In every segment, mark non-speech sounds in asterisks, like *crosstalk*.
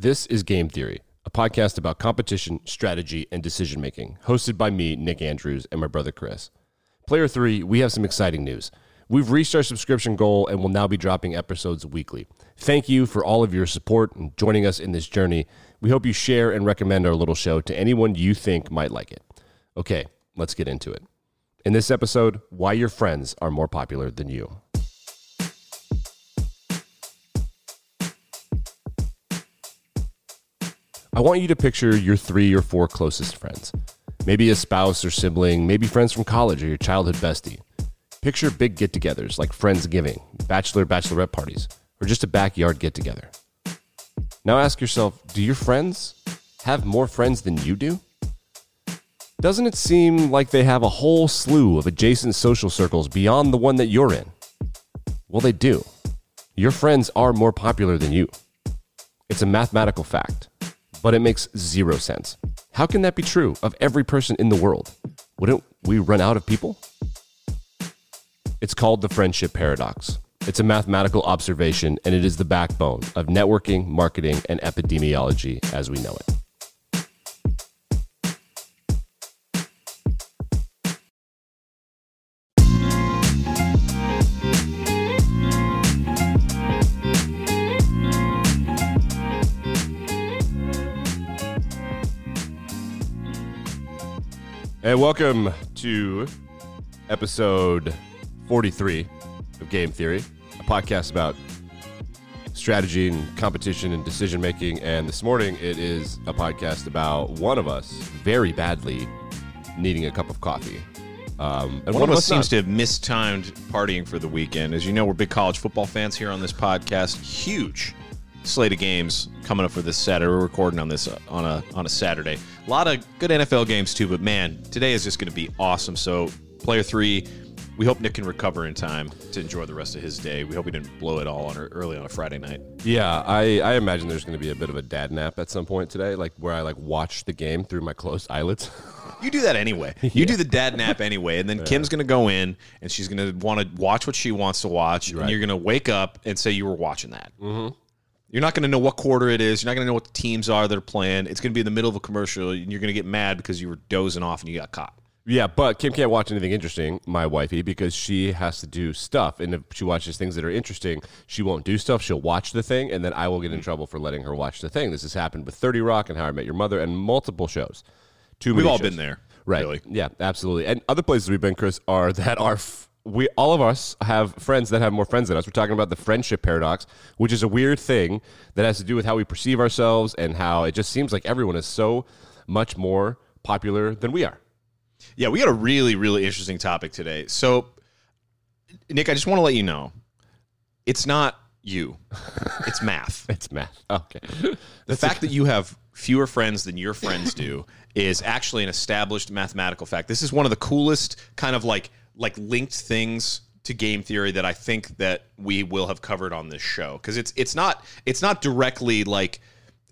This is Game Theory, a podcast about competition, strategy, and decision making, hosted by me, Nick Andrews, and my brother Chris. Player 3, we have some exciting news. We've reached our subscription goal and will now be dropping episodes weekly. Thank you for all of your support and joining us in this journey. We hope you share and recommend our little show to anyone you think might like it. Okay, let's get into it. In this episode, why your friends are more popular than you. I want you to picture your three or four closest friends. Maybe a spouse or sibling, maybe friends from college or your childhood bestie. Picture big get togethers like Friendsgiving, bachelor bachelorette parties, or just a backyard get together. Now ask yourself do your friends have more friends than you do? Doesn't it seem like they have a whole slew of adjacent social circles beyond the one that you're in? Well, they do. Your friends are more popular than you. It's a mathematical fact but it makes zero sense. How can that be true of every person in the world? Wouldn't we run out of people? It's called the friendship paradox. It's a mathematical observation, and it is the backbone of networking, marketing, and epidemiology as we know it. And welcome to episode 43 of Game Theory, a podcast about strategy and competition and decision making. And this morning it is a podcast about one of us very badly needing a cup of coffee. Um, and one, one of us seems not. to have mistimed partying for the weekend. As you know, we're big college football fans here on this podcast. Huge slate of games coming up for this Saturday. We're recording on this uh, on a on a Saturday. A lot of good NFL games too, but man, today is just going to be awesome. So, player three, we hope Nick can recover in time to enjoy the rest of his day. We hope he didn't blow it all on early on a Friday night. Yeah, I, I imagine there's going to be a bit of a dad nap at some point today, like where I like watch the game through my closed *laughs* eyelids. You do that anyway. *laughs* You yeah. do the dad nap anyway, and then yeah. Kim's going to go in and she's going to want to watch what she wants to watch, right. and you're going to wake up and say you were watching that. Mm-hmm. You're not going to know what quarter it is. You're not going to know what the teams are that are playing. It's going to be in the middle of a commercial, and you're going to get mad because you were dozing off and you got caught. Yeah, but Kim can't watch anything interesting, my wifey, because she has to do stuff. And if she watches things that are interesting, she won't do stuff. She'll watch the thing, and then I will get in trouble for letting her watch the thing. This has happened with 30 Rock and How I Met Your Mother and multiple shows. Too We've all shows. been there. Right. Really. Yeah, absolutely. And other places we've been, Chris, are that are we all of us have friends that have more friends than us. We're talking about the friendship paradox, which is a weird thing that has to do with how we perceive ourselves and how it just seems like everyone is so much more popular than we are. Yeah, we got a really really interesting topic today. So Nick, I just want to let you know it's not you. It's math. *laughs* it's math. Okay. The fact that you have fewer friends than your friends do is actually an established mathematical fact. This is one of the coolest kind of like like linked things to game theory that I think that we will have covered on this show. Because it's it's not it's not directly like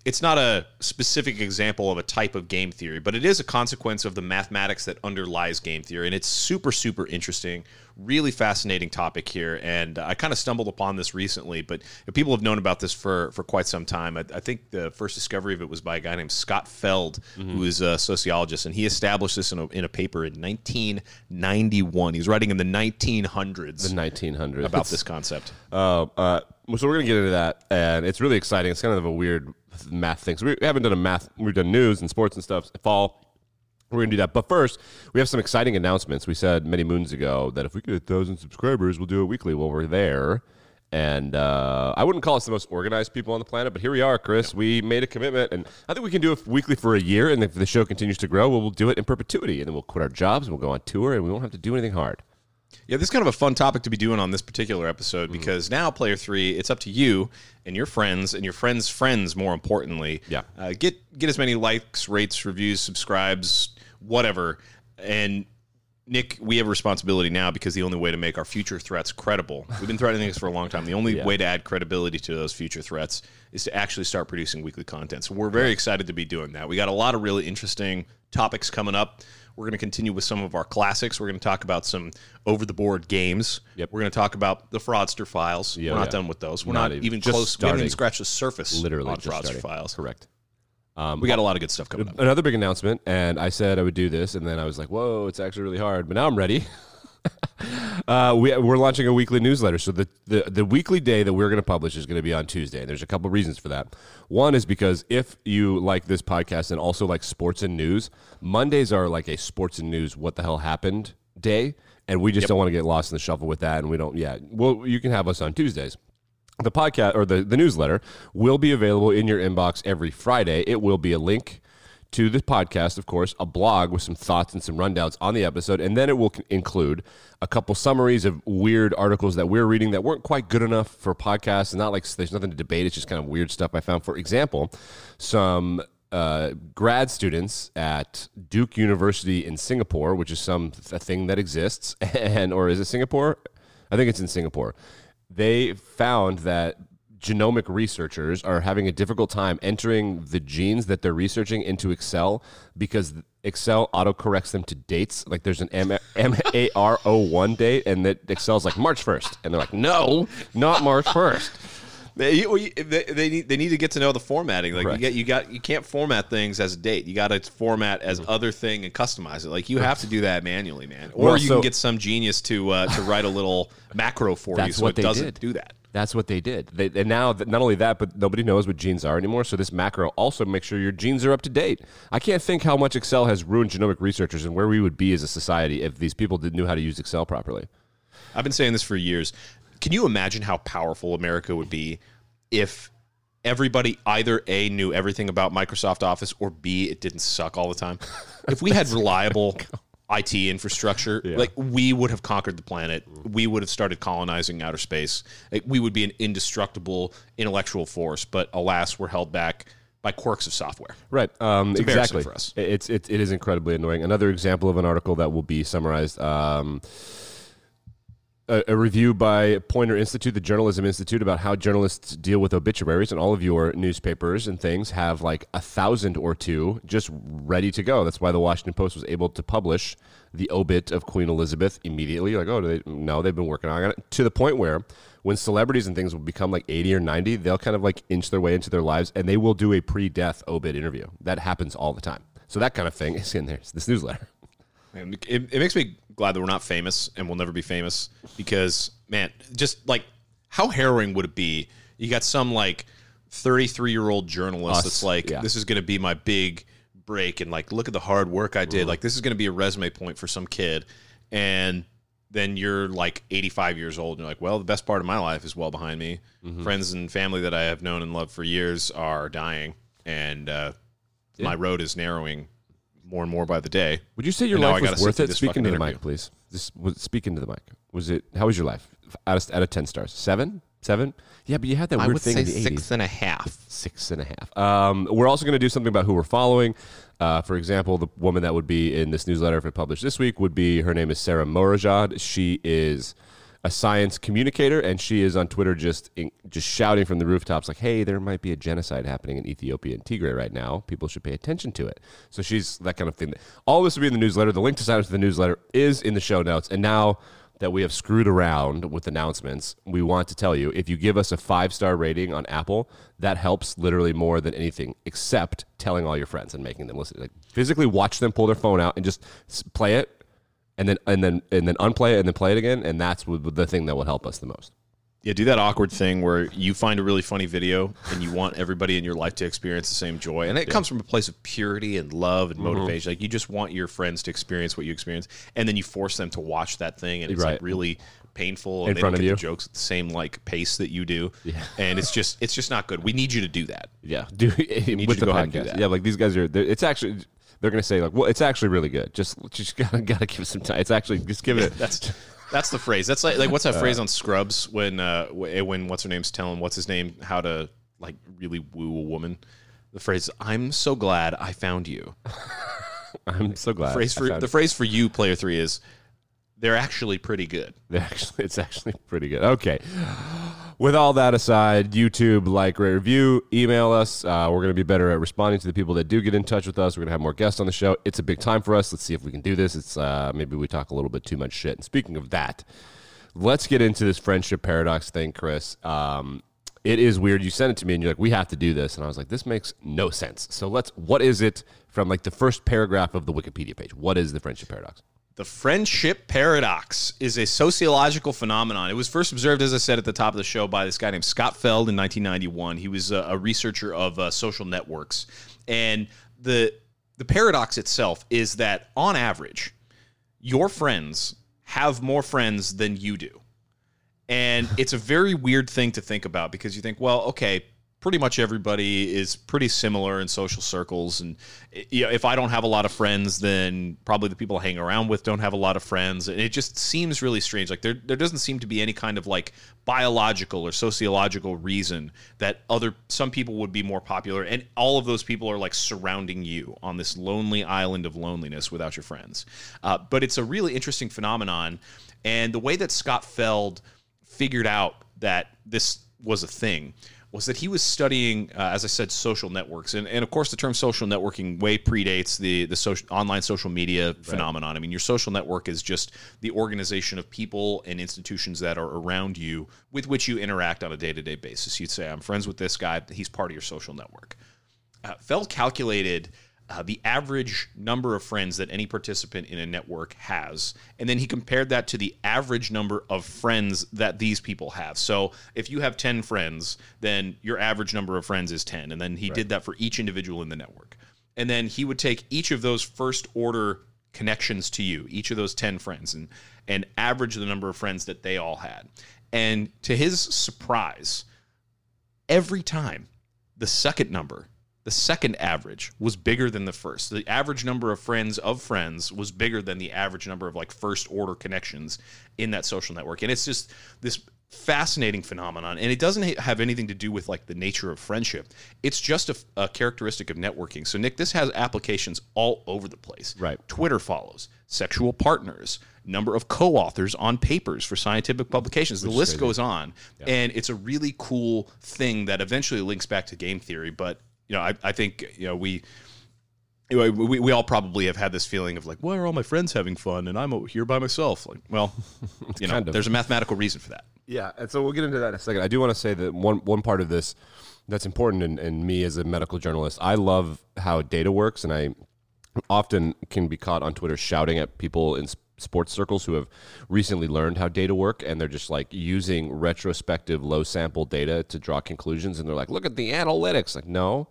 it's not a specific example of a type of game theory, but it is a consequence of the mathematics that underlies game theory. And it's super, super interesting, really fascinating topic here. And I kind of stumbled upon this recently, but people have known about this for, for quite some time. I, I think the first discovery of it was by a guy named Scott Feld, mm-hmm. who is a sociologist, and he established this in a, in a paper in 1991. He was writing in the 1900s. The 1900s. About this concept. *laughs* Uh, uh, so we're going to get into that, and it's really exciting. It's kind of a weird math things. We haven't done a math. We've done news and sports and stuff. Fall. We're gonna do that, but first we have some exciting announcements. We said many moons ago that if we get a thousand subscribers, we'll do it weekly. while we're there, and uh, I wouldn't call us the most organized people on the planet, but here we are, Chris. We made a commitment, and I think we can do it weekly for a year. And if the show continues to grow, we'll, we'll do it in perpetuity, and then we'll quit our jobs and we'll go on tour, and we won't have to do anything hard. Yeah, this is kind of a fun topic to be doing on this particular episode mm-hmm. because now, player three, it's up to you and your friends and your friends' friends. More importantly, yeah, uh, get get as many likes, rates, reviews, subscribes, whatever, and Nick, we have a responsibility now because the only way to make our future threats credible, we've been threatening this for a long time. The only way to add credibility to those future threats is to actually start producing weekly content. So we're very excited to be doing that. We got a lot of really interesting topics coming up. We're going to continue with some of our classics. We're going to talk about some over the board games. Yep. We're going to talk about the fraudster files. Yeah, we're not yeah. done with those. We're Not not, even- even just close. We haven't even scratched the surface Literally on fraudster starting. files. Correct. Um, we got a lot of good stuff coming up. Another big announcement, and I said I would do this, and then I was like, "Whoa, it's actually really hard." But now I'm ready. *laughs* *laughs* uh, we, we're launching a weekly newsletter. So the, the, the weekly day that we're going to publish is going to be on Tuesday. And there's a couple reasons for that. One is because if you like this podcast and also like sports and news, Mondays are like a sports and news what the hell happened day, and we just don't want to get lost in the shuffle with that. And we don't. Yeah, well, you can have us on Tuesdays. The podcast or the, the newsletter will be available in your inbox every Friday. It will be a link to the podcast, of course, a blog with some thoughts and some rundowns on the episode, and then it will include a couple summaries of weird articles that we're reading that weren't quite good enough for podcasts. And not like there's nothing to debate; it's just kind of weird stuff I found. For example, some uh, grad students at Duke University in Singapore, which is some a thing that exists, *laughs* and or is it Singapore? I think it's in Singapore. They found that genomic researchers are having a difficult time entering the genes that they're researching into Excel because Excel autocorrects them to dates. Like there's an M M A R O one date, and that Excel's like March first, and they're like, no, not March first. *laughs* They, they, they need they need to get to know the formatting. Like Correct. you get you got you can't format things as a date. You got to format as other thing and customize it. Like you have to do that manually, man. Or Well, you so- can get some genius to uh, to write a little macro for you so it they doesn't did. do that. That's what they did. They, and now, not only that, but nobody knows what genes are anymore. So this macro also makes sure your genes are up to date. I can't think how much Excel has ruined genomic researchers and where we would be as a society if these people didn't know how to use Excel properly. I've been saying this for years. Can you imagine how powerful America would be if everybody either A knew everything about Microsoft Office or B it didn't suck all the time? *laughs* if we had reliable IT infrastructure, like we would have conquered the planet. We would have started colonizing outer space. Like, we would be an indestructible intellectual force, but alas, we're held back by quirks of software. Right. Um, exactly. for us. It's it, it is incredibly annoying. Another example of an article that will be summarized. Um, a, a review by Poynter Institute, the Journalism Institute, about how journalists deal with obituaries, and all of your newspapers and things have like a thousand or two just ready to go. That's why the Washington Post was able to publish the obit of Queen Elizabeth immediately. Like, oh, they, no, they've been working on it to the point where when celebrities and things will become like 80 or 90, they'll kind of like inch their way into their lives and they will do a pre death obit interview. That happens all the time. So that kind of thing *laughs* is in there. It's this newsletter. It, it makes me glad that we're not famous and we'll never be famous because, man, just like how harrowing would it be? You got some like 33 year old journalist Us, that's like, yeah. this is going to be my big break. And like, look at the hard work I did. Like, this is going to be a resume point for some kid. And then you're like 85 years old and you're like, well, the best part of my life is well behind me. Friends and family that I have known and loved for years are dying. And uh, my road is narrowing more and more by the day. Would you say your And now I life gotta was sit worth through it? this Speak fucking into the interview. mic, please. Just was, speak into the mic. Was it? How was your life? Out of, out of ten stars, seven, seven. Yeah, but you had that weird thing in the eighties. and a half. Six and a half. Um, we're also going to do something about who we're following. Uh, for example, the woman that would be in this newsletter if it published this week would be her name is Sarah Morajad. She is a science communicator, and she is on Twitter just just shouting from the rooftops like, "Hey, there might be a genocide happening in Ethiopia and Tigray right now. People should pay attention to it." So she's that kind of thing. All this will be in the newsletter. The link to sign up to the newsletter is in the show notes. And now that we have screwed around with announcements, we want to tell you if you give us a five star rating on Apple, that helps literally more than anything, except telling all your friends and making them listen. Like physically watch them pull their phone out and just play it, and then and then and then unplay it and then play it again, and that's the thing that will help us the most. Yeah, do that awkward thing where you find a really funny video and you want everybody in your life to experience the same joy. And it comes from a place of purity and love Mm-hmm. and motivation. Like you just want your friends to experience what you experience. And then you force them to watch that thing and it's Right. like really painful and In they front don't of get you. the jokes at the same like pace that you do. yeah. And it's just it's just not good. We need you to do that. Yeah, do with you the to go ahead and do podcast. that. Yeah, like these guys they're- It's actually they're going to say like, well, it's actually really good. Just just *laughs* gotta, gotta give it some time. It's actually just give it. *laughs* That's that's the phrase. That's like like what's that phrase on Scrubs when uh when what's her name's telling what's his name how to like really woo a woman. The phrase "I'm so glad I found you." *laughs* I'm so glad. phrase for the phrase for you, player three, is they're actually pretty good. They're actually, it's actually pretty good. Okay. With all that aside, YouTube, like, rate, review, email us. Uh, we're going to be better at responding to the people that do get in touch with us. We're going to have more guests on the show. It's a big time for us. Let's see if we can do this. It's uh, maybe we talk a little bit too much shit. And speaking of that, let's get into this friendship paradox thing, Chris. Um, it is weird. You sent it to me and you're like, we have to do this. And I was like, this makes no sense. So let's, what is it from like the first paragraph of the Wikipedia page? What is the friendship paradox? The friendship paradox is a sociological phenomenon. It was first observed, as I said at the top of the show, by this guy named Scott Feld in 1991. He was a, a researcher of uh, social networks, and the the paradox itself is that on average, your friends have more friends than you do. And it's a very weird thing to think about because you think, well, okay, pretty much everybody is pretty similar in social circles. And you know, if I don't have a lot of friends, then probably the people I hang around with don't have a lot of friends. And it just seems really strange. Like there, there doesn't seem to be any kind of like biological or sociological reason that other some people would be more popular. And all of those people are like surrounding you on this lonely island of loneliness without your friends. Uh, but it's a really interesting phenomenon. And the way that Scott Feld figured out that this was a thing was that he was studying, uh, as I said, social networks, and, and of course the term social networking way predates the the social online social media phenomenon. I mean, your social network is just the organization of people and institutions that are around you with which you interact on a day to day basis. You'd say, "I'm friends with this guy; he's part of your social network." Uh, Feld calculated uh, the average number of friends that any participant in a network has, and then he compared that to the average number of friends that these people have. So if you have 10 friends, then your average number of friends is 10. And then he did that for each individual in the network. And then he would take each of those first order connections to you, each of those 10 friends, and, and average the number of friends that they all had. And to his surprise, every time the second number the second average was bigger than the first. The average number of friends of friends was bigger than the average number of like first order connections in that social network. And it's just this fascinating phenomenon. And it doesn't have anything to do with like the nature of friendship. It's just a, a characteristic of networking. So nick this has applications all over the place. Right. twitter follows sexual partners number of co-authors on papers for scientific publications. The list goes on. And it's a really cool thing that eventually links back to game theory but you know i, I think you know we know, we, we all probably have had this feeling of like, why are all my friends having fun and I'm over here by myself? Like, well, *laughs* you know, there's a mathematical reason for that. Yeah, and so we'll get into that in a second. I do want to say that one one part of this that's important in, in me as a medical journalist, I love how data works, and I often can be caught on Twitter shouting at people in sports circles who have recently learned how data work, and they're just like using retrospective low sample data to draw conclusions, and they're like, "Look at the analytics." Like, no,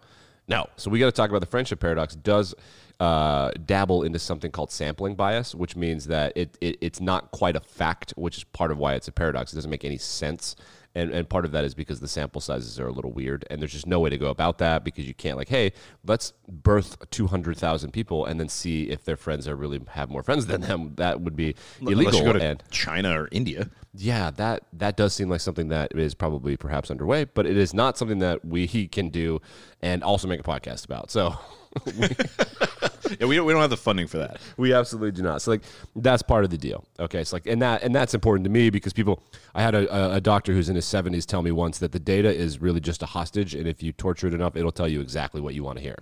no. So we got to talk about the friendship paradox. Does uh, dabble into something called sampling bias, which means that it, it it's not quite a fact, which is part of why it's a paradox. It doesn't make any sense. And, and part of that is because the sample sizes are a little weird, and there's just no way to go about that because you can't like, hey, let's birth two hundred thousand people and then see if their friends are really have more friends than them. That would be Unless illegal. you go to and China or India. yeah, that that does seem like something that is probably perhaps underway, but it is not something that we he can do and also make a podcast about. So *laughs* Yeah, we don't, we don't have the funding for that. we absolutely do not. So like that's part of the deal. Okay, so like and that and that's important to me because people. I had a, a, doctor who's in his seventies tell me once that the data is really just a hostage, and if you torture it enough, it'll tell you exactly what you want to hear.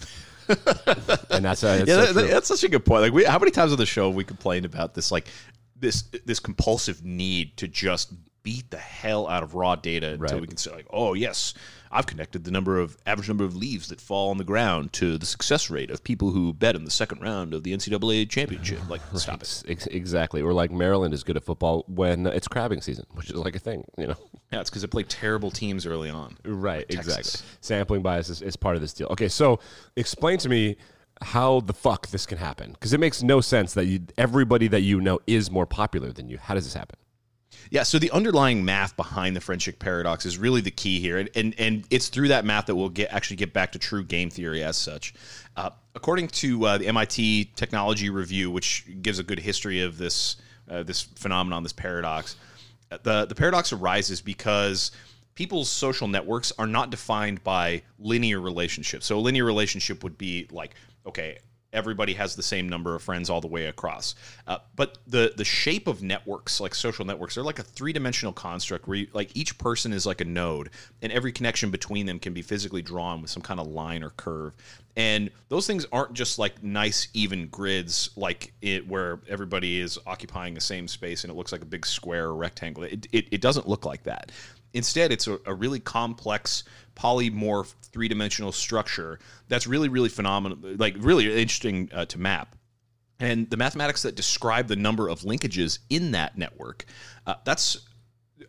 *laughs* and that's, uh, that's Yeah, so that, that's such a good point. Like, we, how many times on the show have we complained about this, like this this compulsive need to just beat the hell out of raw data until we can say, like, oh yes, I've connected the number of average number of leaves that fall on the ground to the success rate of people who bet in the second round of the NCAA championship. Like, *sighs* stop it. Ex- exactly. Or like Maryland is good at football when it's crabbing season, which is like a thing, you know. *laughs* Yeah, it's because they play terrible teams early on. Right, Texas. exactly. Sampling bias is, is part of this deal. Okay, so explain to me how the fuck this can happen because it makes no sense that you, everybody that you know is more popular than you. How does this happen? Yeah, so the underlying math behind the friendship paradox is really the key here, and and, and it's through that math that we'll get actually get back to true game theory as such. Uh, according to uh, the MIT Technology Review, which gives a good history of this uh, this phenomenon, this paradox, uh, the the paradox arises because people's social networks are not defined by linear relationships. So a linear relationship would be like, okay, everybody has the same number of friends all the way across. Uh, but the the shape of networks, like social networks, they're like a three dimensional construct where you, like each person is like a node, and every connection between them can be physically drawn with some kind of line or curve. And those things aren't just like nice even grids, like it where everybody is occupying the same space and it looks like a big square or rectangle. It, it, it doesn't look like that. Instead, it's a, a really complex polymorph three dimensional structure that's really, really phenomenal, like really interesting uh, to map. And the mathematics that describe the number of linkages in that network, uh, that's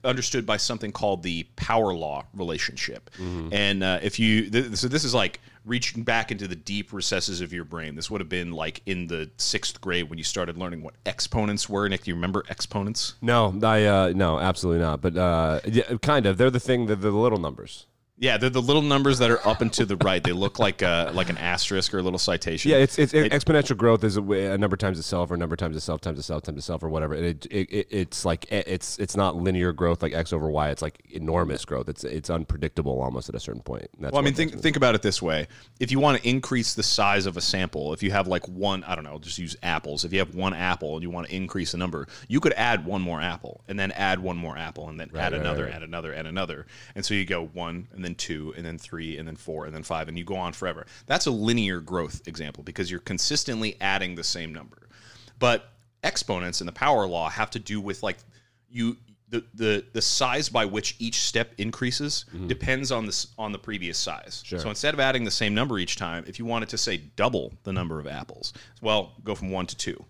understood by something called the power law relationship. And uh, if you, th- so this is like reaching back into the deep recesses of your brain. This would have been like in the sixth grade when you started learning what exponents were. Nick, do you remember exponents? No, I uh, no, absolutely not. But uh, yeah, kind of. They're the thing. They're the little numbers. Yeah, they're the little numbers that are up and to the right. They look like a, like an asterisk or a little citation. Yeah, it's it's exponential growth is a, a number times itself, or a number times itself times itself times itself, or whatever. It, it, it it's like eh, it's it's not linear growth like x over y. It's like enormous growth. It's it's unpredictable almost at a certain point. That's Well, I mean, think think about it this way: if you want to increase the size of a sample, if you have like one, I don't know, just use apples. If you have one apple and you want to increase the number, you could add one more apple, and then add one more apple, and then add right, another, right. add another, add another, and so you go one, and then two, and then three, and then four, and then five, and you go on forever. That's a linear growth example because you're consistently adding the same number. But exponents in the power law have to do with like you the the the size by which each step increases mm-hmm. depends on this on the previous size. So instead of adding the same number each time, if you wanted to say double the number of apples, well, go from one to two,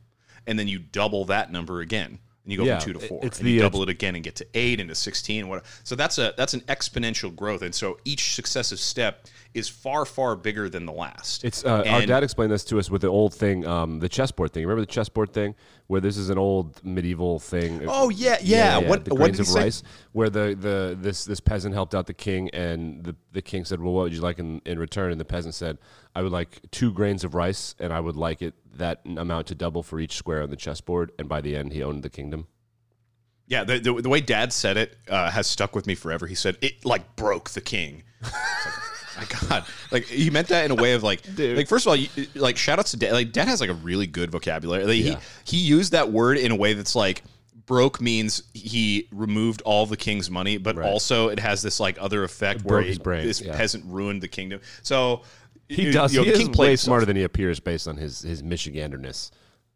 and then you double that number again. And you go Yeah, from two to four, it's and you the, uh, double it again and get to eight and to sixteen. What? So that's a that's an exponential growth, and so each successive step is far far bigger than the last. It's uh, our dad explained this to us with the old thing, um, the chessboard thing. Remember the chessboard thing, where this is an old medieval thing. Oh, yeah, yeah. What- the what grains did of he say? rice, where the, the this this peasant helped out the king, and the the king said, "Well, what would you like in, in return?" And the peasant said, "I would like two grains of rice, and I would like it that amount to double for each square on the chessboard." And by the end, he owned the kingdom. Yeah, the, the, the way Dad said it uh, has stuck with me forever. He said it like broke the king. *laughs* My God, like he meant that in a way of like, like first of all, you, like shout outs to Dad. Like Dad has like a really good vocabulary. Like, Yeah. He he used that word in a way that's like broke means he removed all the king's money, but Right. also it has this like other effect where his brain, this yeah. peasant ruined the kingdom. So He does. you know, he the is king way smarter than he appears based on his his Michiganderness.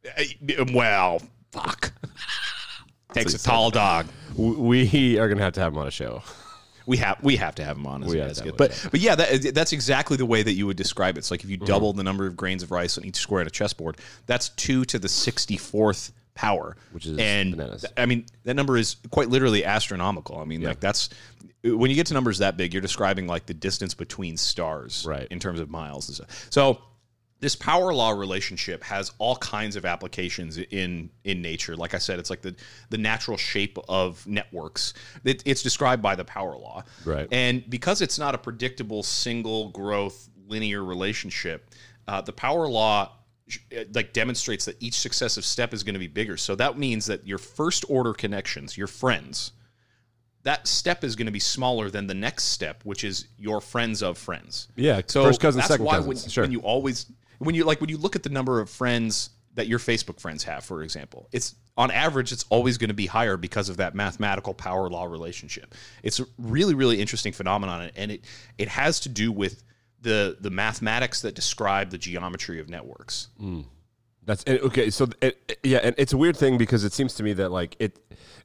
Uh, Well, fuck. *laughs* Takes a tall dog. We are gonna have to have him on a show. We have we have to have him on as We a have to guest. have him But but yeah, that, that's exactly the way that you would describe it. It's like if you Mm-hmm. double the number of grains of rice on each square on a chessboard, that's two to the sixty fourth power, Which is and bananas. I mean that number is quite literally astronomical. I mean like that's when you get to numbers that big, you're describing like the distance between stars, Right. In terms of miles and stuff. So this power law relationship has all kinds of applications in in nature. Like I said, it's like the the natural shape of networks. It, it's described by the power law, Right. And because it's not a predictable single growth linear relationship, uh, the power law like demonstrates that each successive step is going to be bigger. So that means that your first order connections, your friends, that step is going to be smaller than the next step, which is your friends of friends. Yeah, So first cousins, that's second why cousins, When, sure. when you always when you like when you look at the number of friends that your Facebook friends have, for example, it's on average it's always going to be higher because of that mathematical power law relationship. It's a really really interesting phenomenon, and it it has to do with the the mathematics that describe the geometry of networks. Mm. That's okay. So it, it- yeah, and it's a weird thing because it seems to me that like it,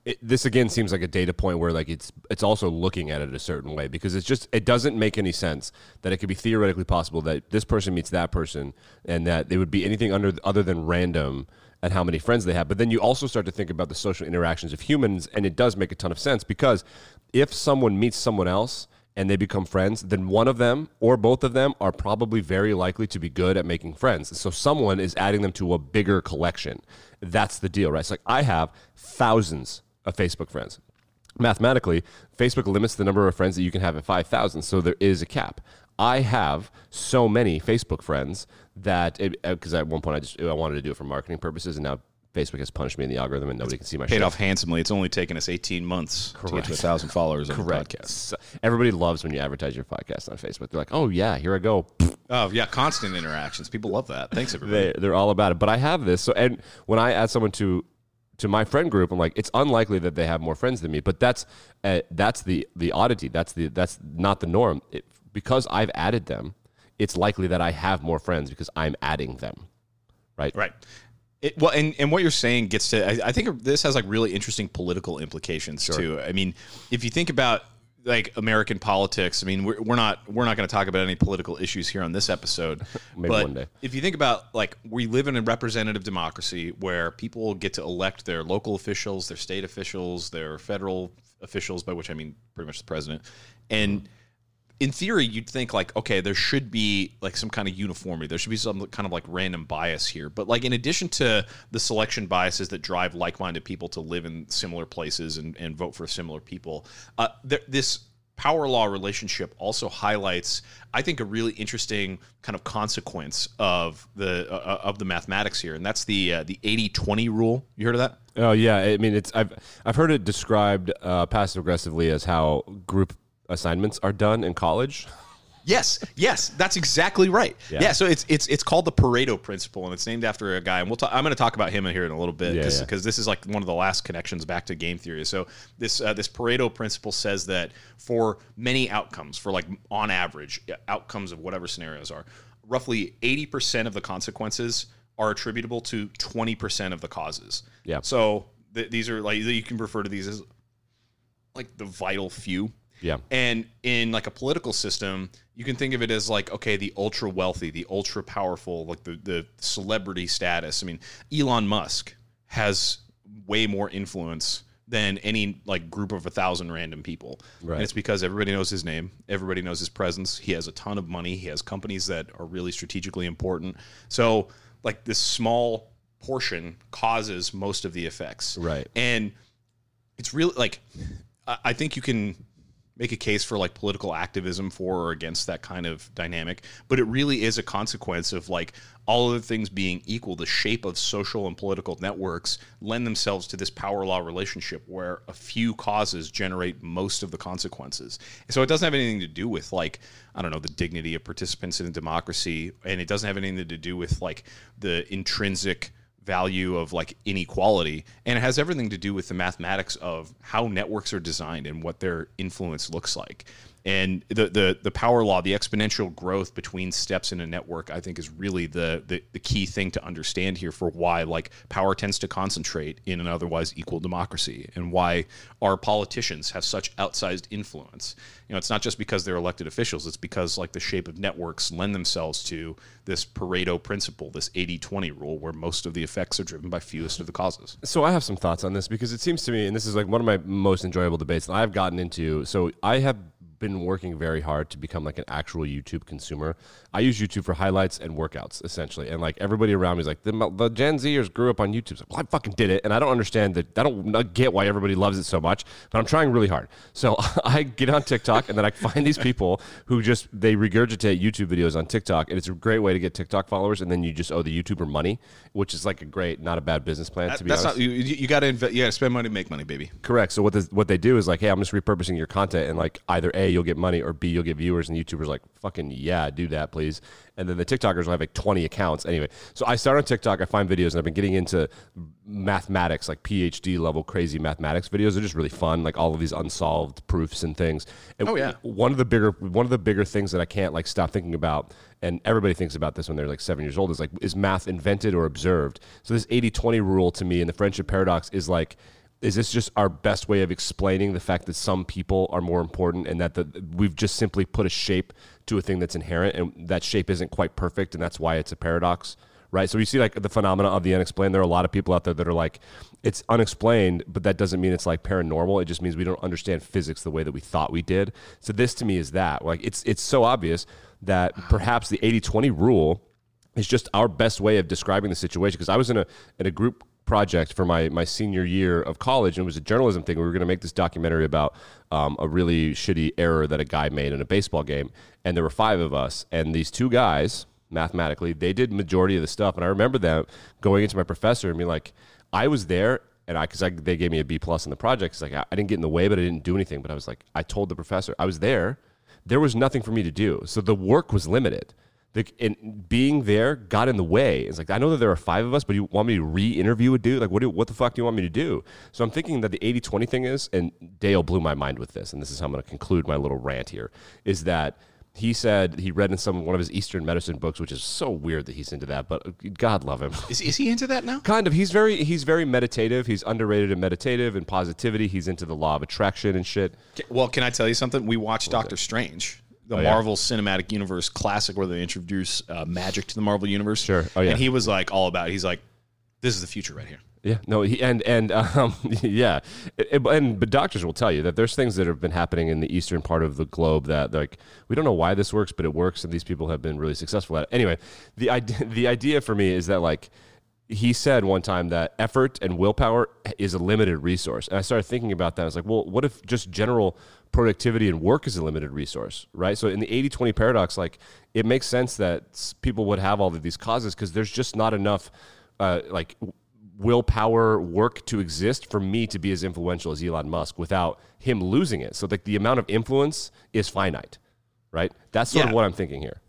it, this again seems like a data point where like it's it's also looking at it a certain way because it's just it doesn't make any sense that it could be theoretically possible that this person meets that person and that they would be anything under other than random at how many friends they have. But then you also start to think about the social interactions of humans, and it does make a ton of sense because if someone meets someone else and they become friends, then one of them or both of them are probably very likely to be good at making friends. So someone is adding them to a bigger collection. That's the deal, right? It's like I have thousands of Facebook friends. Mathematically, Facebook limits the number of friends that you can have at 5,000, so there is a cap. I have so many Facebook friends that because uh, at one point I just I wanted to do it for marketing purposes, and now Facebook has punched me in the algorithm and nobody can see my Paid shit. off handsomely. It's only taken us 18 months to get to a thousand followers on the podcast. So- everybody loves when you advertise your podcast on Facebook. They're like, "Oh yeah, here I go." Oh yeah, constant interactions. People love that. Thanks *laughs* everybody. They they're all about it. But I have this. So and when I add someone to to my friend group, I'm like, it's unlikely that they have more friends than me. But that's uh, that's the the oddity. That's the that's not the norm. It, because I've added them, it's likely that I have more friends because I'm adding them. Right. Right. It, well, and, and what you're saying gets to, I, I think this has like really interesting political implications too. I mean, if you think about like American politics, I mean, we're, we're not we're not going to talk about any political issues here on this episode. *laughs* Maybe but one day. If you think about like we live in a representative democracy where people get to elect their local officials, their state officials, their federal officials, by which I mean pretty much the president, and in theory, you'd think like, okay, there should be like some kind of uniformity. There should be some kind of like random bias here. But like, in addition to the selection biases that drive like-minded people to live in similar places and, and vote for similar people, uh, this power law relationship also highlights, I think, a really interesting kind of consequence of the uh, of the mathematics here, and that's the uh, the 80-20 rule. You heard of that? Oh yeah. I mean, it's I've I've heard it described uh, passive aggressively as how group assignments are done in college. Yes, yes, that's exactly right. Yeah. so it's it's it's called the Pareto principle, and it's named after a guy. And we'll talk, I'm going to talk about him in here in a little bit, because yeah. this is like one of the last connections back to game theory. So this uh, this Pareto principle says that for many outcomes, for like on average uh, outcomes of whatever scenarios are, roughly 80 percent of the consequences are attributable to 20 percent of the causes. Yeah. So th- these are like you can refer to these as like the vital few. Yeah. And in like a political system, you can think of it as like, okay, the ultra wealthy, the ultra powerful, like the, the celebrity status. I mean, Elon Musk has way more influence than any like group of a thousand random people. Right. And it's because everybody knows his name, everybody knows his presence. He has a ton of money. He has companies that are really strategically important. So like this small portion causes most of the effects. Right. And it's really like I I think you can make a case for like political activism for or against that kind of dynamic, but it really is a consequence of like all other things being equal, the shape of social and political networks lend themselves to this power law relationship where a few causes generate most of the consequences. So it doesn't have anything to do with like I don't know the dignity of participants in a democracy, and it doesn't have anything to do with like the intrinsic value of like inequality and it has everything to do with the mathematics of how networks are designed and what their influence looks like and the the, the power law the exponential growth between steps in a network i think is really the, the the key thing to understand here for why like power tends to concentrate in an otherwise equal democracy and why our politicians have such outsized influence you know it's not just because they're elected officials it's because like the shape of networks lend themselves to this pareto principle this 80-20 rule where most of the effects are driven by fewest of the causes So I have some thoughts on this because it seems to me, and this is like one of my most enjoyable debates that I've gotten into. So I have been working very hard to become like an actual YouTube consumer. I use YouTube for highlights and workouts essentially, and like everybody around me is like the, the Gen Zers grew up on YouTube. So well, I fucking did it, and I don't understand that. I don't get why everybody loves it so much, but I'm trying really hard. So *laughs* I get on TikTok and then I find these people who just they regurgitate YouTube videos on TikTok, and it's a great way to get TikTok followers, and then you just owe the YouTuber money, which is like a great, not a bad business plan to be that's honest. not you, you got to inve- you got to spend money make money baby Correct. So what this, what they do is like, hey, I'm just repurposing your content, and like either a you'll get money or b you'll get viewers, and YouTubers like fucking yeah, do that please. And then the TikTokers will have like 20 accounts anyway. So I start on TikTok, I find videos, and I've been getting into mathematics, like PhD level crazy mathematics videos. They're just really fun, like all of these unsolved proofs and things. And Oh, yeah. one of the bigger one of the bigger things that I can't like stop thinking about, and everybody thinks about this when they're like seven years old, is like is math invented or observed? So this 80-20 rule to me and the friendship paradox is like is this just our best way of explaining the fact that some people are more important and that the, we've just simply put a shape to a thing that's inherent and that shape isn't quite perfect and that's why it's a paradox right? So you see like the phenomena of the unexplained. There are a lot of people out there that are like it's unexplained but that doesn't mean it's like paranormal. It just means we don't understand physics the way that we thought we did. So this to me is that. Like it's it's so obvious that perhaps the 80-20 rule is just our best way of describing the situation. Because i was in a in a group project for my my senior year of college and it was a journalism thing we were going to make this documentary about um, a really shitty error that a guy made in a baseball game and there were five of us and these two guys mathematically they did majority of the stuff and i remember them going into my professor and being like I was there and I, cause I, they gave me a B plus in the project. It's like, I, I didn't get in the way, but I didn't do anything. But I was like, I told the professor I was there. There was nothing for me to do. So the work was limited. The, and being there got in the way. It's like I know that there are five of us, but you want me to re-interview a dude? Like, what do what the fuck do you want me to do? So I'm thinking that the 80-20 thing is, and Dale blew my mind with this, and this is how I'm going to conclude my little rant here, is that he said he read in some one of his Eastern medicine books, which is so weird that he's into that, but God love him. Is, is he into that now? Kind of. He's very he's very meditative. He's underrated in meditative and positivity. He's into the law of attraction and shit. Well, can I tell you something? We watched Doctor Strange, the Oh, yeah. Marvel Cinematic Universe classic, where they introduce uh, magic to the Marvel Universe. Sure. Oh, yeah. And he was like all about. It. He's like, this is the future right here. Yeah, no, he, and and um, *laughs* yeah, It- it- and but doctors will tell you that there's things that have been happening in the eastern part of the globe that like we don't know why this works, but it works, and these people have been really successful at it. Anyway, the idea the idea for me is that like he said one time that effort and willpower is a limited resource, and I started thinking about that. I was like, well, what if just general productivity and work is a limited resource, right? So in the 80-20 paradox, like it makes sense that people would have all of these causes because there's just not enough uh, like willpower work to exist for me to be as influential as Elon Musk without him losing it. So like the amount of influence is finite, right? That's sort Yeah. of what I'm thinking here.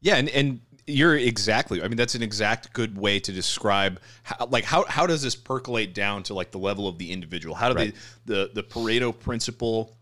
Yeah, and, and you're exactly. I mean, that's an exact good way to describe how, like how how does this percolate down to like the level of the individual? How do Right. they the the Pareto principle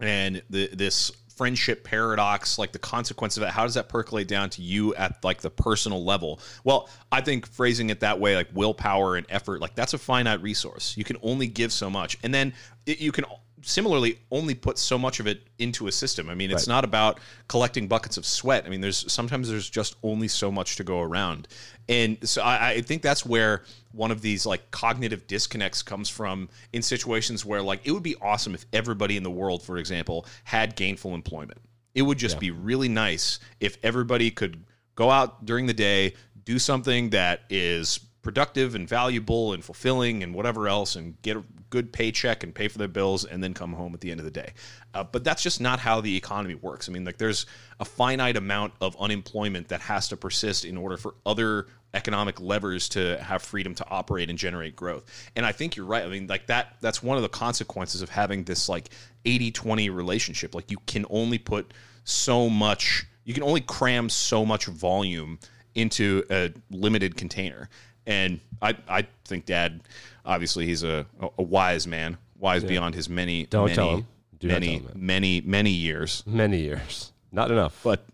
and the this friendship paradox, like the consequence of it, how does that percolate down to you at like the personal level? Well, I think phrasing it that way, like willpower and effort, like that's a finite resource. You can only give so much, and then it, you can similarly only put so much of it into a system. I mean, it's Right. not about collecting buckets of sweat. I mean, there's sometimes there's just only so much to go around, and so I, I think that's where one of these like cognitive disconnects comes from in situations where like it would be awesome if everybody in the world, for example, had gainful employment. It would just be really nice if everybody could go out during the day, do something that is productive and valuable and fulfilling and whatever else and get a good paycheck and pay for their bills and then come home at the end of the day. Uh, but that's just not how the economy works. I mean, like there's a finite amount of unemployment that has to persist in order for other economic levers to have freedom to operate and generate growth. And I think you're right. I mean, like that that's one of the consequences of having this like 80-20 relationship. Like you can only put so much you can only cram so much volume into a limited container. And I, I think Dad, obviously, he's a, a wise man, wise beyond his many, Don't many, tell him. Do many, tell him many, many years. Many years, not enough. But,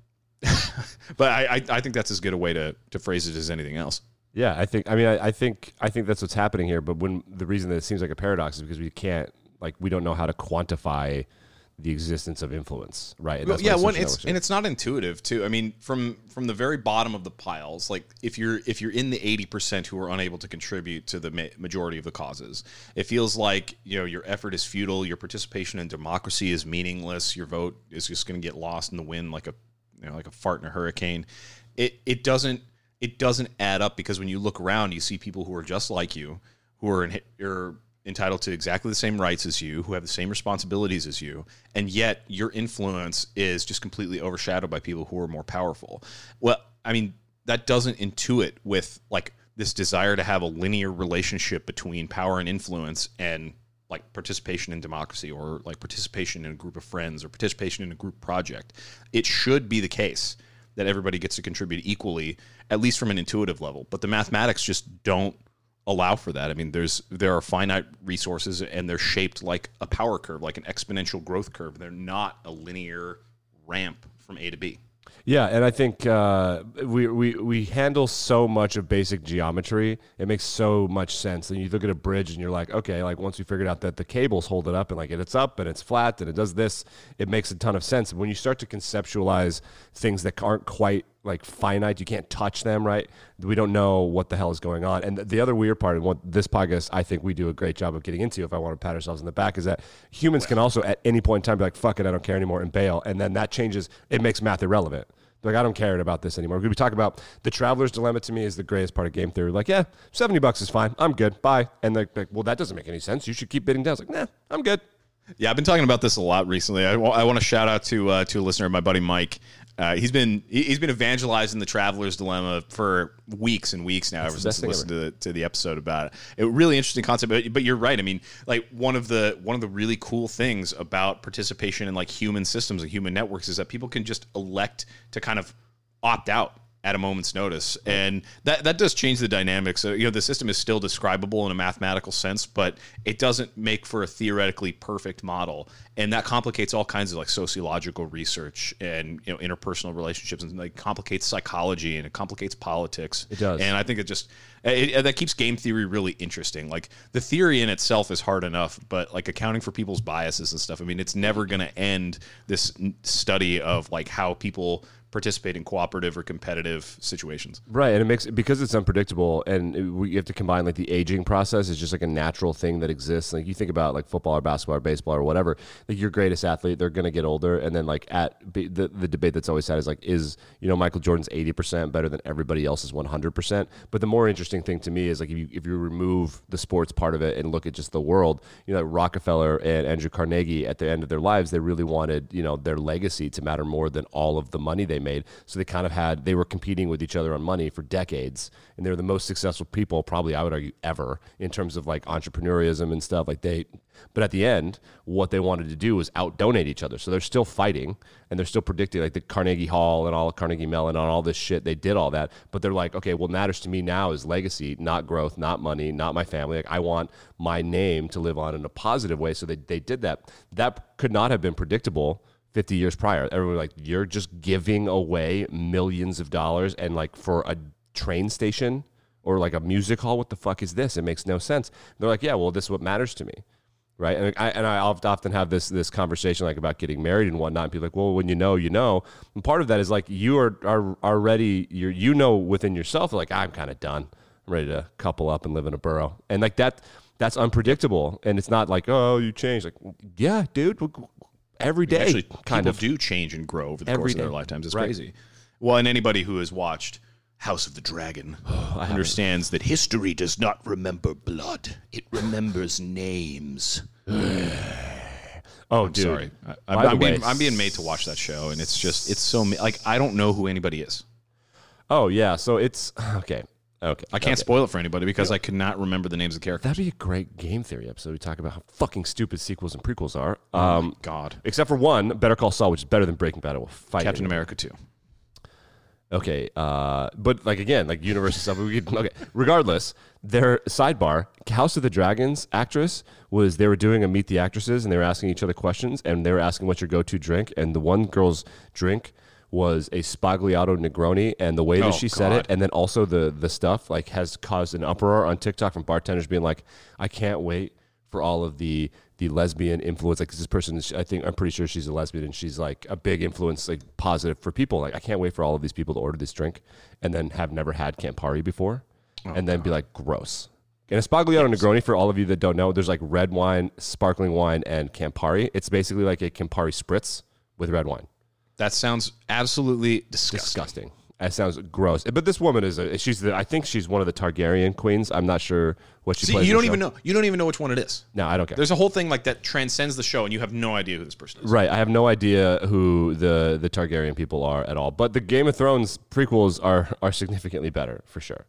*laughs* but I, I, I think that's as good a way to, to phrase it as anything else. Yeah, I think. I mean, I, I think. I think that's what's happening here. But when the reason that it seems like a paradox is because we can't, like, we don't know how to quantify the existence of influence, right? And Well, yeah, one it's and it's not intuitive too. I mean, from from the very bottom of the piles, like if you're if you're in the eighty percent who are unable to contribute to the ma- majority of the causes, it feels like you know your effort is futile, your participation in democracy is meaningless, your vote is just going to get lost in the wind like a you know like a fart in a hurricane. It it doesn't it doesn't add up because when you look around, you see people who are just like you, who are in, are entitled to exactly the same rights as you, who have the same responsibilities as you, and yet your influence is just completely overshadowed by people who are more powerful. Well, I mean, that doesn't intuit with like this desire to have a linear relationship between power and influence and like participation in democracy or like participation in a group of friends or participation in a group project. It should be the case that everybody gets to contribute equally, at least from an intuitive level. But the mathematics just don't allow for that. I mean, there's there are finite resources and they're shaped like a power curve, like an exponential growth curve. They're not a linear ramp from A to B. Yeah, and I think uh, we, we we handle so much of basic geometry. It makes so much sense. And you look at a bridge, and you're like, okay, like once we figured out that the cables hold it up, and like it's up and it's flat and it does this, it makes a ton of sense. When you start to conceptualize things that aren't quite like finite, you can't touch them, right? We don't know what the hell is going on. And the other weird part, and what this podcast I think we do a great job of getting into, if I want to pat ourselves in the back, is that humans can also at any point in time be like, fuck it, I don't care anymore, and bail. And then that changes. It makes math irrelevant. Like I don't care about this anymore. We talk about the traveler's dilemma. To me, is the greatest part of game theory. Like, yeah, seventy bucks is fine. I'm good. Bye. And they're like, well, that doesn't make any sense. You should keep bidding down. It's like, nah, I'm good. Yeah, I've been talking about this a lot recently. I want to shout out to uh, to a listener, my buddy Mike. Uh, he's been he- he's been evangelizing the traveler's dilemma for weeks and weeks now. ever since I listened to the, to the episode about it. A really interesting concept, but, but you're right. I mean, like one of the one of the really cool things about participation in like human systems and human networks is that people can just elect to kind of opt out at a moment's notice. And that that does change the dynamics. So, you know the system is still describable in a mathematical sense but it doesn't make for a theoretically perfect model. And that complicates all kinds of like sociological research and you know interpersonal relationships and like complicates psychology and it complicates politics. It does. and i think it just it, it- that keeps game theory really interesting. Like the theory in itself is hard enough but like accounting for people's biases and stuff i mean it's never going to end this study of like how people participate in cooperative or competitive situations. Right, and it makes because it's unpredictable, and we have to combine like the aging process is just like a natural thing that exists. Like you think about like football or basketball or baseball or whatever, like your greatest athlete, they're gonna get older, and then like at the the debate that's always had is like is you know Michael Jordan's eighty percent better than everybody else's one hundred percent. But the more interesting thing to me is like if you if you remove the sports part of it and look at just the world, you know like Rockefeller and Andrew Carnegie at the end of their lives, they really wanted you know their legacy to matter more than all of the money they made. So they kind of had they were competing with each other on money for decades, and they're the most successful people probably I would argue ever in terms of like entrepreneurism and stuff. Like they, but at the end, what they wanted to do was out donate each other. So they're still fighting and they're still predicting like the Carnegie Hall and all Carnegie Mellon and all this shit. They did all that, but they're like, okay, what matters to me now is legacy, not growth, not money, not my family. Like I want my name to live on in a positive way. So they they did that. That could not have been predictable 50 years prior. Everyone like, you're just giving away millions of dollars and like for a train station or like a music hall. What the fuck is this? It makes no sense. They're like, yeah, well, this is what matters to me. Right. And I, and I often have this, this conversation like about getting married and whatnot. And people like, well, when you know, you know, and part of that is like, you are, are already, you're, you know, within yourself, like, I'm kind of done. I'm ready to couple up and live in a burrow. And like that, that's unpredictable. And it's not like, oh, you changed. Like, yeah, dude, every day Actually, kind people of do change and grow over the Every course of their lifetimes. It's Right. crazy. Well, and anybody who has watched House of the Dragon *sighs* oh, understands that history does not remember blood; it remembers names. *sighs* Oh, dude. Sorry, I, I'm, I'm being, I'm being made to watch that show, and it's just it's so like I don't know who anybody is. Oh yeah, so it's *sighs* okay. Okay, I can't okay. spoil it for anybody because I could not remember the names of the characters. That'd be a great game theory episode. We talk about how fucking stupid sequels and prequels are. Um, God, except for one, Better Call Saul, which is better than Breaking Bad. We'll fight Captain anyway. America too. Okay, uh, but like again, like universe stuff. We could, okay, regardless, their sidebar House of the Dragons actress was they were doing a meet the actresses and they were asking each other questions and they were asking what's your go to drink and the one girl's drink was a Sbagliato Negroni and the way that Oh, she said God. it and then also the the stuff like has caused an uproar on TikTok from bartenders being like, I can't wait for all of the the lesbian influence. Like this person, is- I think I'm pretty sure she's a lesbian, and she's like a big influence, like positive for people. Like I can't wait for all of these people to order this drink, and then have never had Campari before, oh, and then be like gross. And a Sbagliato Negroni, for all of you that don't know, there's like red wine, sparkling wine, and Campari. It's basically like a Campari spritz with red wine. That sounds absolutely disgusting. Disgusting. That sounds gross. But this woman is a, she's the I think she's one of the Targaryen queens. I'm not sure what she See, plays. you don't even show. know. You don't even know which one it is. No, I don't care. There's a whole thing like that transcends the show, and you have no idea who this person is. Right, I have no idea who the the Targaryen people are at all. But the Game of Thrones prequels are are significantly better for sure.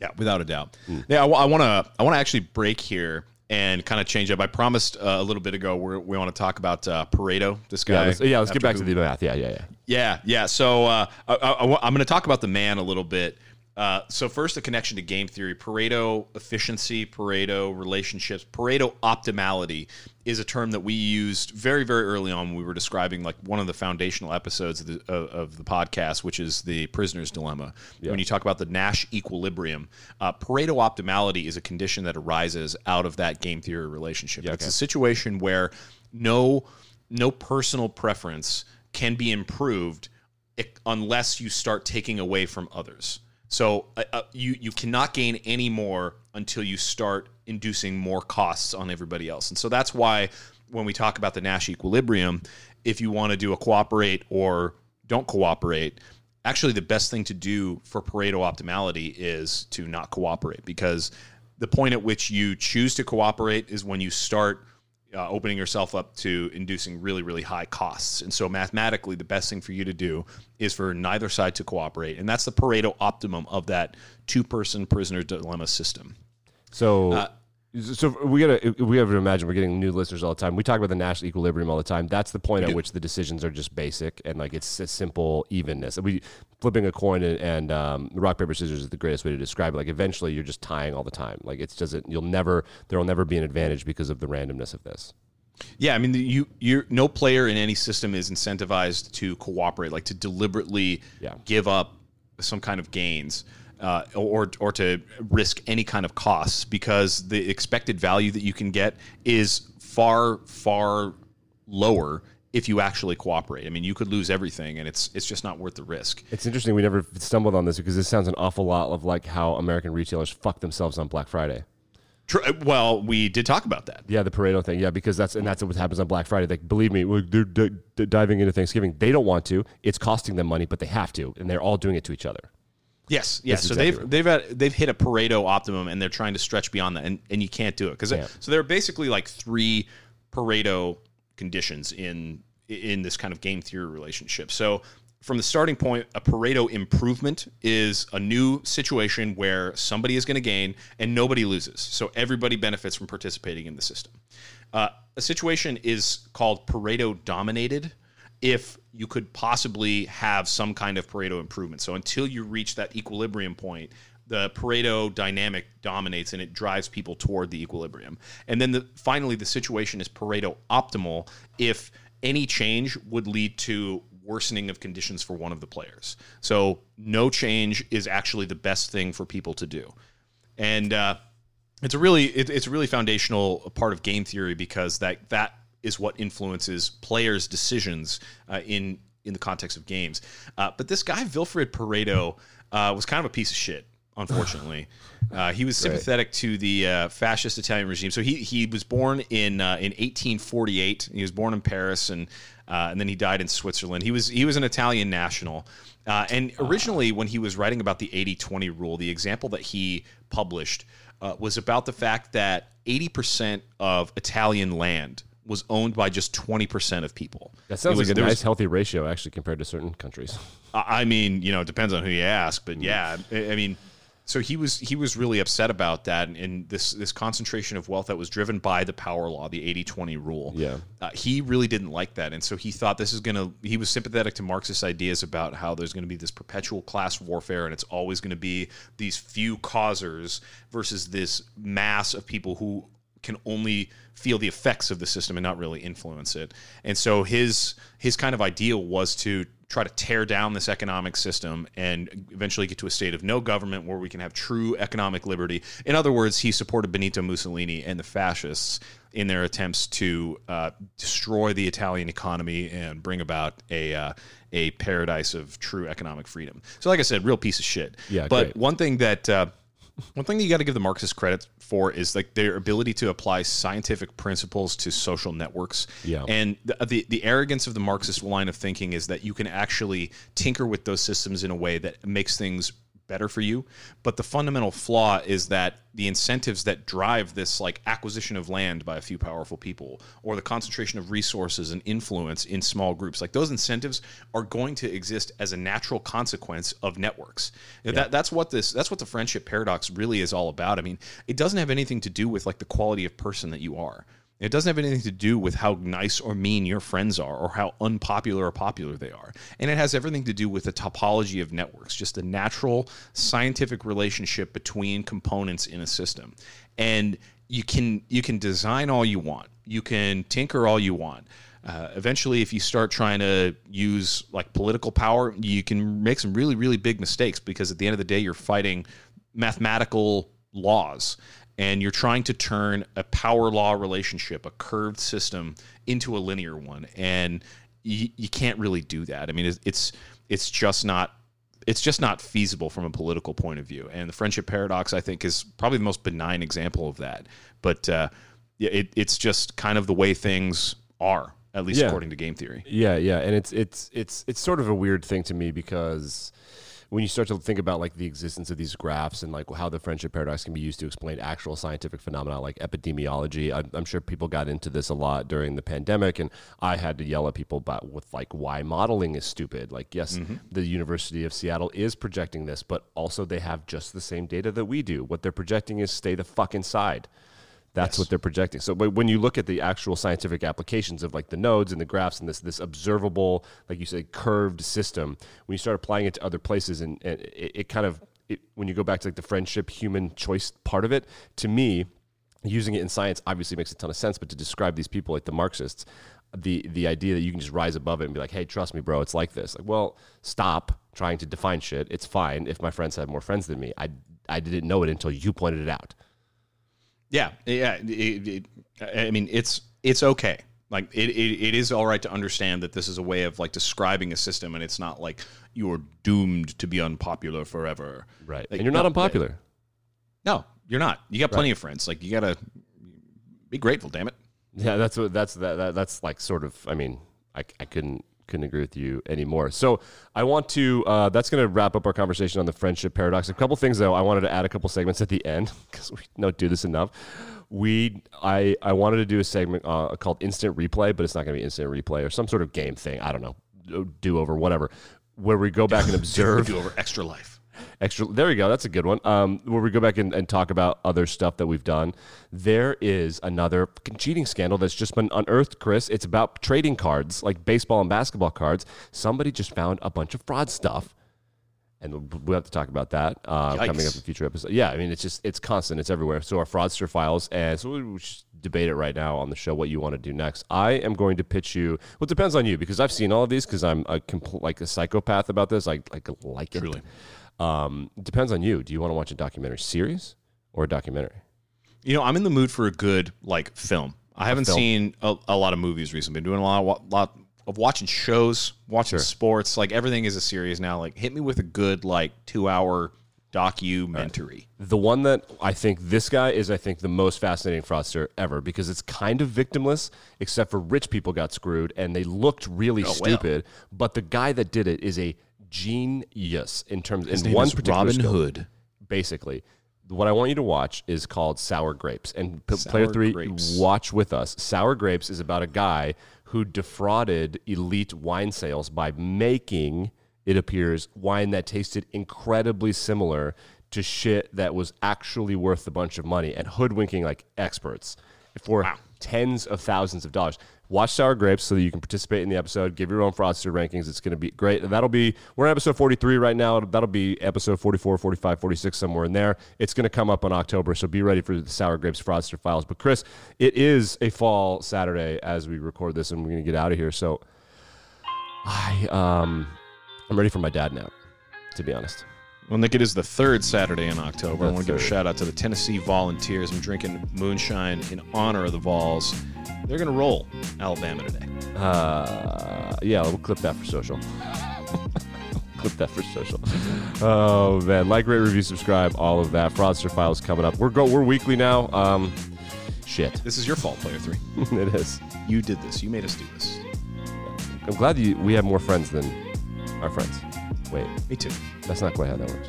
Yeah, without a doubt. Hmm. Yeah, I want to. I want to actually break here and kind of change up. I promised uh, a little bit ago we're, we want to talk about uh, Pareto. This guy. Yeah, let's, yeah, let's get back to the math. Yeah, yeah, yeah. Yeah, yeah. So uh, I, I, am going to talk about the man a little bit. Uh, so first, a connection to game theory: Pareto efficiency, Pareto relationships, Pareto optimality is a term that we used very, very early on when we were describing like one of the foundational episodes of the, of, of the podcast, which is the prisoner's dilemma. When you talk about the Nash equilibrium, uh, Pareto optimality is a condition that arises out of that game theory relationship. it's a situation where no no personal preference can be improved unless you start taking away from others. So uh, uh, you you cannot gain any more until you start inducing more costs on everybody else. And so that's why when we talk about the Nash equilibrium, if you want to do a cooperate or don't cooperate, actually the best thing to do for Pareto optimality is to not cooperate because the point at which you choose to cooperate is when you start uh, opening yourself up to inducing really, really high costs. And so, mathematically, the best thing for you to do is for neither side to cooperate. And that's the Pareto optimum of that two person prisoner dilemma system. So, Uh, so we gotta we have to imagine we're getting new listeners all the time. We talk about the Nash equilibrium all the time. That's the point at which the decisions are just basic and like it's a simple evenness. We flipping a coin and, and um, rock paper scissors is the greatest way to describe it. Like eventually you're just tying all the time. Like it's doesn't you'll never there will never be an advantage because of the randomness of this. Yeah, I mean, you you no player in any system is incentivized to cooperate, like to deliberately Yeah. give up some kind of gains. Uh, or, or to risk any kind of costs because the expected value that you can get is far far lower if you actually cooperate. I mean, you could lose everything, and it's it's just not worth the risk. It's interesting we never stumbled on this because this sounds an awful lot of like how American retailers fuck themselves on Black Friday. Well, we did talk about that. Yeah, the Pareto thing. Yeah, because that's and that's what happens on Black Friday. Like, believe me, they're d- d- diving into Thanksgiving. They don't want to. It's costing them money, but they have to, and they're all doing it to each other. Yes, yes. That's So exactly they've they've had, they've hit a Pareto optimum, and they're trying to stretch beyond that, and, and you can't do it because Yeah. so there are basically like three Pareto conditions in in this kind of game theory relationship. So from the starting point, a Pareto improvement is a new situation where somebody is going to gain and nobody loses. So everybody benefits from participating in the system. Uh, a situation is called Pareto dominated if you could possibly have some kind of Pareto improvement. So until you reach that equilibrium point, the Pareto dynamic dominates and it drives people toward the equilibrium. And then the, finally, the situation is Pareto optimal if any change would lead to worsening of conditions for one of the players. So no change is actually the best thing for people to do. And uh, it's a really it, it's a really foundational part of game theory because that that is what influences players' decisions uh, in in the context of games. Uh, but this guy Wilfred Pareto uh, was kind of a piece of shit. Unfortunately, *sighs* uh, he was sympathetic to the uh, fascist Italian regime. So he he was born in uh, in 1848. He was born in Paris and uh, and then he died in Switzerland. He was he was an Italian national. Uh, and originally, when he was writing about the 80-20 rule, the example that he published uh, was about the fact that 80% of Italian land was owned by just 20% of people. That sounds was- like a nice, was- healthy ratio, actually, compared to certain countries. I mean, you know, it depends on who you ask, but yeah, I I mean, so he was he was really upset about that and, and this this concentration of wealth that was driven by the power law, the 80-20 rule. Yeah. Uh, he really didn't like that, and so he thought this is going to. He was sympathetic to Marxist ideas about how there's going to be this perpetual class warfare, and it's always going to be these few causers versus this mass of people who can only feel the effects of the system and not really influence it. And so his his kind of ideal was to try to tear down this economic system and eventually get to a state of no government where we can have true economic liberty. In other words, he supported Benito Mussolini and the fascists in their attempts to uh, destroy the Italian economy and bring about a uh, a paradise of true economic freedom. So, like I said, real piece of shit. Yeah, but great. one thing that uh, one thing that you got to give the Marxists credit for is like their ability to apply scientific principles to social networks. Yeah. And the, the the arrogance of the Marxist line of thinking is that you can actually tinker with those systems in a way that makes things better for you. But the fundamental flaw is that the incentives that drive this like acquisition of land by a few powerful people or the concentration of resources and influence in small groups, like those incentives are going to exist as a natural consequence of networks. That that's what this that's what the friendship paradox really is all about. I mean, it doesn't have anything to do with like the quality of person that you are. It doesn't have anything to do with how nice or mean your friends are or how unpopular or popular they are. And it has everything to do with the topology of networks, just the natural scientific relationship between components in a system. And you can you can design all you want. You can tinker all you want. Uh, eventually, if you start trying to use like political power, you can make some really, really big mistakes because at the end of the day, you're fighting mathematical laws and you're trying to turn a power law relationship, a curved system, into a linear one, and you, you can't really do that. I mean, it's, it's it's just not it's just not feasible from a political point of view. And the friendship paradox, I think, is probably the most benign example of that. But uh, yeah, it, it's just kind of the way things are, at least Yeah. according to game theory. Yeah, yeah, and it's it's it's it's sort of a weird thing to me because when you start to think about like the existence of these graphs and like how the friendship paradox can be used to explain actual scientific phenomena like epidemiology, I'm, I'm sure people got into this a lot during the pandemic, and I had to yell at people about with like why modeling is stupid. Like, yes, mm-hmm. the University of Seattle is projecting this, but also they have just the same data that we do. What they're projecting is stay the fuck inside. That's what they're projecting. So, but when you look at the actual scientific applications of like the nodes and the graphs and this this observable, like you say, curved system, when you start applying it to other places, and, and it, it kind of it, when you go back to like the friendship, human choice part of it, to me, using it in science obviously makes a ton of sense. But to describe these people like the Marxists, the the idea that you can just rise above it and be like, hey, trust me, bro, it's like this. Like, well, stop trying to define shit. It's fine if my friends have more friends than me. I I didn't know it until you pointed it out. Yeah, yeah. It, it, I mean, it's it's okay. Like it, it, it is all right to understand that this is a way of like describing a system, and it's not like you're doomed to be unpopular forever. Right. Like, and you're not no, unpopular. No, you're not. You got plenty of friends. Like you gotta be grateful. Damn it. Yeah, that's what that's that, that that's like sort of. I mean, I, I couldn't couldn't agree with you anymore. So I want to. Uh, that's going to wrap up our conversation on the friendship paradox. A couple things though. I wanted to add a couple segments at the end *laughs* because we don't do this enough. We I I wanted to do a segment uh, called instant replay, but it's not going to be instant replay or some sort of game thing. I don't know, do over whatever, where we go back and observe *laughs* Do over extra life. Extra there we go that's a good one um, where we go back and, and talk about other stuff that we've done there is another cheating scandal that's just been unearthed chris it's about trading cards like baseball and basketball cards somebody just found a bunch of fraud stuff and we'll have to talk about that uh, coming up in future episodes. Yeah, I mean it's just it's constant, it's everywhere. So our fraudster files, and so we should debate it right now on the show what you want to do next. I am going to pitch you. Well, it depends on you because I've seen all of these because I'm a compl- like a psychopath about this. I like like it. Truly. Um, depends on you. Do you want to watch a documentary series or a documentary? You know, I'm in the mood for a good like film. I haven't film. seen a, a lot of movies recently. Been doing a lot, of, lot of watching shows, watching sports. Like everything is a series now. Like hit me with a good like two hour documentary. The one that I think this guy is, I think, the most fascinating fraudster ever because it's kind of victimless, except for rich people got screwed and they looked really Oh, well. stupid. But the guy that did it is a genius in terms His in one particular Robin skill. Hood. Basically, what I want you to watch is called Sour Grapes. And p- Sour player three, Grapes. watch with us. Sour Grapes is about a guy who defrauded elite wine sales by making, it appears, wine that tasted incredibly similar to shit that was actually worth a bunch of money and hoodwinking like experts for tens of thousands of dollars. Watch Sour Grapes so that you can participate in the episode. Give your own fraudster rankings. It's going to be great. That'll be, we're in episode 43 right now. That'll be episode 44, 45, 46, somewhere in there. It's going to come up in October. So be ready for the Sour Grapes fraudster files. But Chris, it is a fall Saturday as we record this and we're going to get out of here. So I, um, I'm ready for my dad nap, to be honest. Well, Nick, it is the third Saturday in October. I want to give a shout out to the Tennessee Volunteers. I'm drinking moonshine in honor of the Vols. They're going to roll Alabama today. Uh, yeah, we'll clip that for social. *laughs* clip that for social. Oh man, like, rate, review, subscribe, all of that. Fraudster files coming up. We're go. We're weekly now. Um, shit, This is your fault, player three. *laughs* it is. You did this. You made us do this. I'm glad you, we have more friends than our friends. Wait, Me too. that's not quite how that works.